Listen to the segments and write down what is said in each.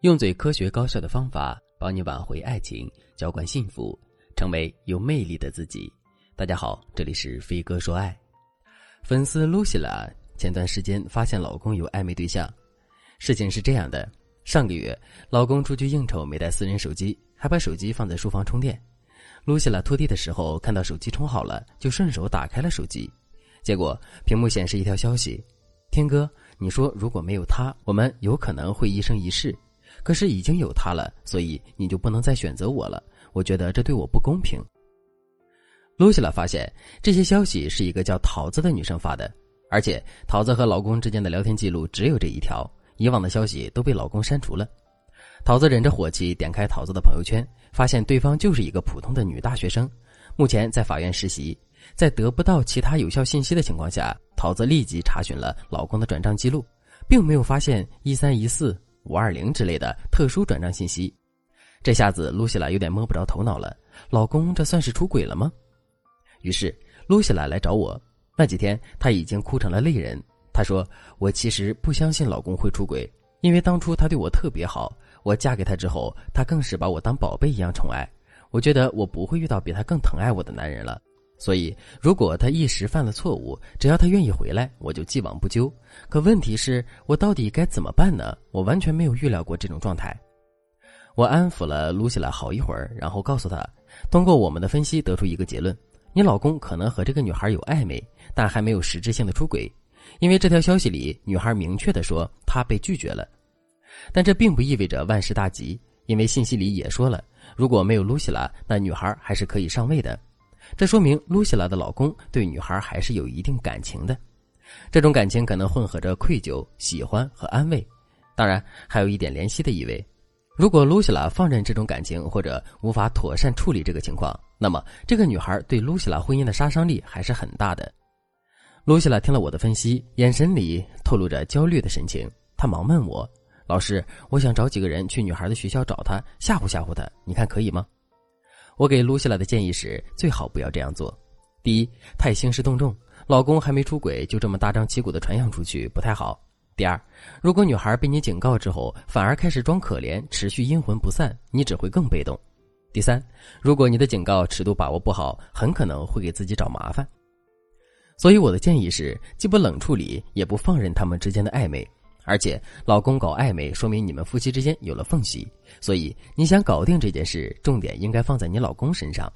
用最科学高效的方法帮你挽回爱情，浇灌幸福，成为有魅力的自己。大家好，这里是飞哥说爱。粉丝露西拉前段时间发现老公有暧昧对象，事情是这样的：上个月老公出去应酬没带私人手机，还把手机放在书房充电。露西拉拖地的时候看到手机充好了，就顺手打开了手机，结果屏幕显示一条消息：“天哥，你说如果没有他，我们有可能会一生一世。”可是已经有他了，所以你就不能再选择我了。我觉得这对我不公平。露西拉发现这些消息是一个叫桃子的女生发的，而且桃子和老公之间的聊天记录只有这一条，以往的消息都被老公删除了。桃子忍着火气点开桃子的朋友圈，发现对方就是一个普通的女大学生，目前在法院实习。在得不到其他有效信息的情况下，桃子立即查询了老公的转账记录，并没有发现一三一四。五二零之类的特殊转账信息，这下子露西拉有点摸不着头脑了。老公，这算是出轨了吗？于是露西拉来找我。那几天，她已经哭成了泪人。她说：“我其实不相信老公会出轨，因为当初他对我特别好。我嫁给他之后，他更是把我当宝贝一样宠爱。我觉得我不会遇到比他更疼爱我的男人了。”所以，如果他一时犯了错误，只要他愿意回来，我就既往不咎。可问题是我到底该怎么办呢？我完全没有预料过这种状态。我安抚了露西拉好一会儿，然后告诉她，通过我们的分析得出一个结论：你老公可能和这个女孩有暧昧，但还没有实质性的出轨。因为这条消息里，女孩明确的说她被拒绝了。但这并不意味着万事大吉，因为信息里也说了，如果没有露西拉，那女孩还是可以上位的。这说明露西拉的老公对女孩还是有一定感情的，这种感情可能混合着愧疚、喜欢和安慰，当然还有一点怜惜的意味。如果露西拉放任这种感情，或者无法妥善处理这个情况，那么这个女孩对露西拉婚姻的杀伤力还是很大的。露西拉听了我的分析，眼神里透露着焦虑的神情，她忙问我：“老师，我想找几个人去女孩的学校找她，吓唬吓唬她，你看可以吗？”我给露西拉的建议是：最好不要这样做。第一，太兴师动众，老公还没出轨就这么大张旗鼓的传扬出去，不太好。第二，如果女孩被你警告之后，反而开始装可怜，持续阴魂不散，你只会更被动。第三，如果你的警告尺度把握不好，很可能会给自己找麻烦。所以我的建议是，既不冷处理，也不放任他们之间的暧昧。而且，老公搞暧昧，说明你们夫妻之间有了缝隙，所以你想搞定这件事，重点应该放在你老公身上。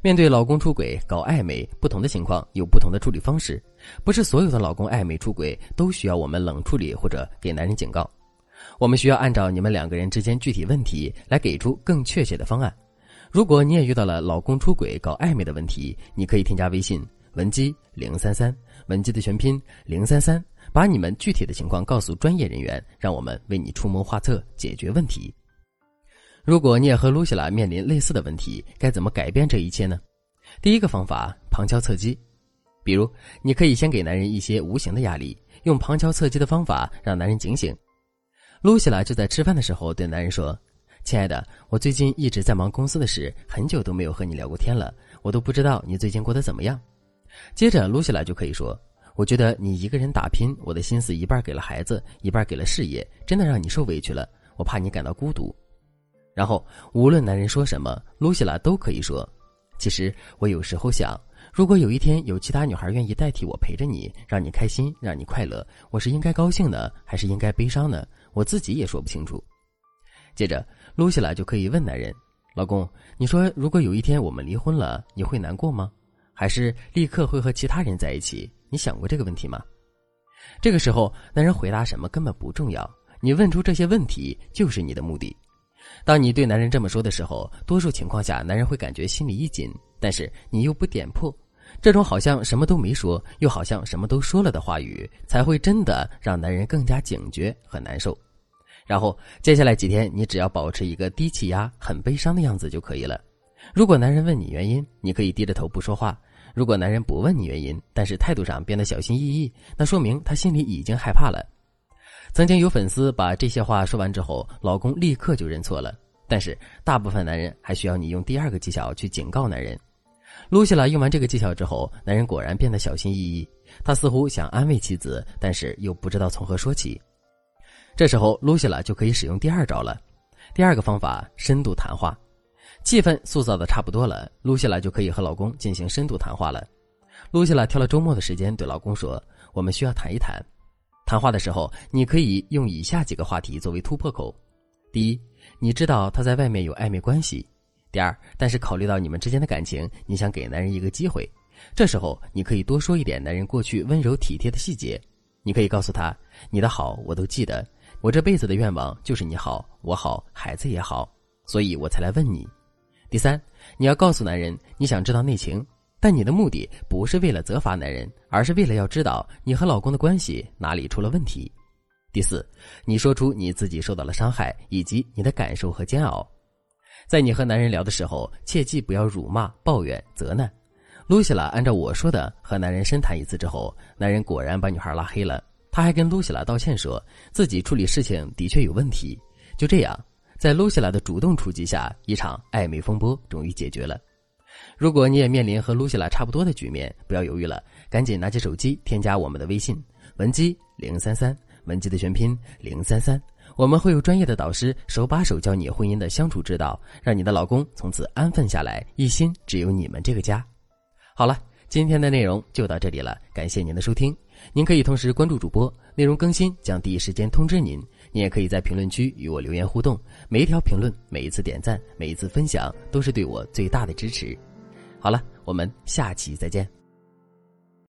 面对老公出轨、搞暧昧，不同的情况有不同的处理方式，不是所有的老公暧昧出轨都需要我们冷处理或者给男人警告。我们需要按照你们两个人之间具体问题来给出更确切的方案。如果你也遇到了老公出轨、搞暧昧的问题，你可以添加微信文姬零三三，文姬的全拼零三三。把你们具体的情况告诉专业人员，让我们为你出谋划策解决问题。如果你也和露西拉面临类似的问题，该怎么改变这一切呢？第一个方法，旁敲侧击。比如，你可以先给男人一些无形的压力，用旁敲侧击的方法让男人警醒。露西拉就在吃饭的时候对男人说：“亲爱的，我最近一直在忙公司的事，很久都没有和你聊过天了，我都不知道你最近过得怎么样。”接着，露西拉就可以说。我觉得你一个人打拼，我的心思一半给了孩子，一半给了事业，真的让你受委屈了。我怕你感到孤独。然后，无论男人说什么，露西拉都可以说：“其实我有时候想，如果有一天有其他女孩愿意代替我陪着你，让你开心，让你快乐，我是应该高兴呢，还是应该悲伤呢？我自己也说不清楚。”接着，露西拉就可以问男人：“老公，你说如果有一天我们离婚了，你会难过吗？还是立刻会和其他人在一起？”你想过这个问题吗？这个时候，男人回答什么根本不重要。你问出这些问题就是你的目的。当你对男人这么说的时候，多数情况下，男人会感觉心里一紧。但是你又不点破，这种好像什么都没说，又好像什么都说了的话语，才会真的让男人更加警觉和难受。然后接下来几天，你只要保持一个低气压、很悲伤的样子就可以了。如果男人问你原因，你可以低着头不说话。如果男人不问你原因，但是态度上变得小心翼翼，那说明他心里已经害怕了。曾经有粉丝把这些话说完之后，老公立刻就认错了。但是大部分男人还需要你用第二个技巧去警告男人。露西拉用完这个技巧之后，男人果然变得小心翼翼。他似乎想安慰妻子，但是又不知道从何说起。这时候，露西拉就可以使用第二招了。第二个方法，深度谈话。气氛塑造的差不多了，露西拉就可以和老公进行深度谈话了。露西拉挑了周末的时间对老公说：“我们需要谈一谈。”谈话的时候，你可以用以下几个话题作为突破口：第一，你知道他在外面有暧昧关系；第二，但是考虑到你们之间的感情，你想给男人一个机会。这时候，你可以多说一点男人过去温柔体贴的细节。你可以告诉他：“你的好我都记得，我这辈子的愿望就是你好，我好，孩子也好，所以我才来问你。”第三，你要告诉男人你想知道内情，但你的目的不是为了责罚男人，而是为了要知道你和老公的关系哪里出了问题。第四，你说出你自己受到了伤害以及你的感受和煎熬。在你和男人聊的时候，切记不要辱骂、抱怨、责难。露西拉按照我说的和男人深谈一次之后，男人果然把女孩拉黑了。他还跟露西拉道歉，说自己处理事情的确有问题。就这样。在露西拉的主动出击下，一场暧昧风波终于解决了。如果你也面临和露西拉差不多的局面，不要犹豫了，赶紧拿起手机添加我们的微信文姬零三三，文姬的全拼零三三，我们会有专业的导师手把手教你婚姻的相处之道，让你的老公从此安分下来，一心只有你们这个家。好了，今天的内容就到这里了，感谢您的收听。您可以同时关注主播，内容更新将第一时间通知您。您也可以在评论区与我留言互动，每一条评论、每一次点赞、每一次分享，都是对我最大的支持。好了，我们下期再见。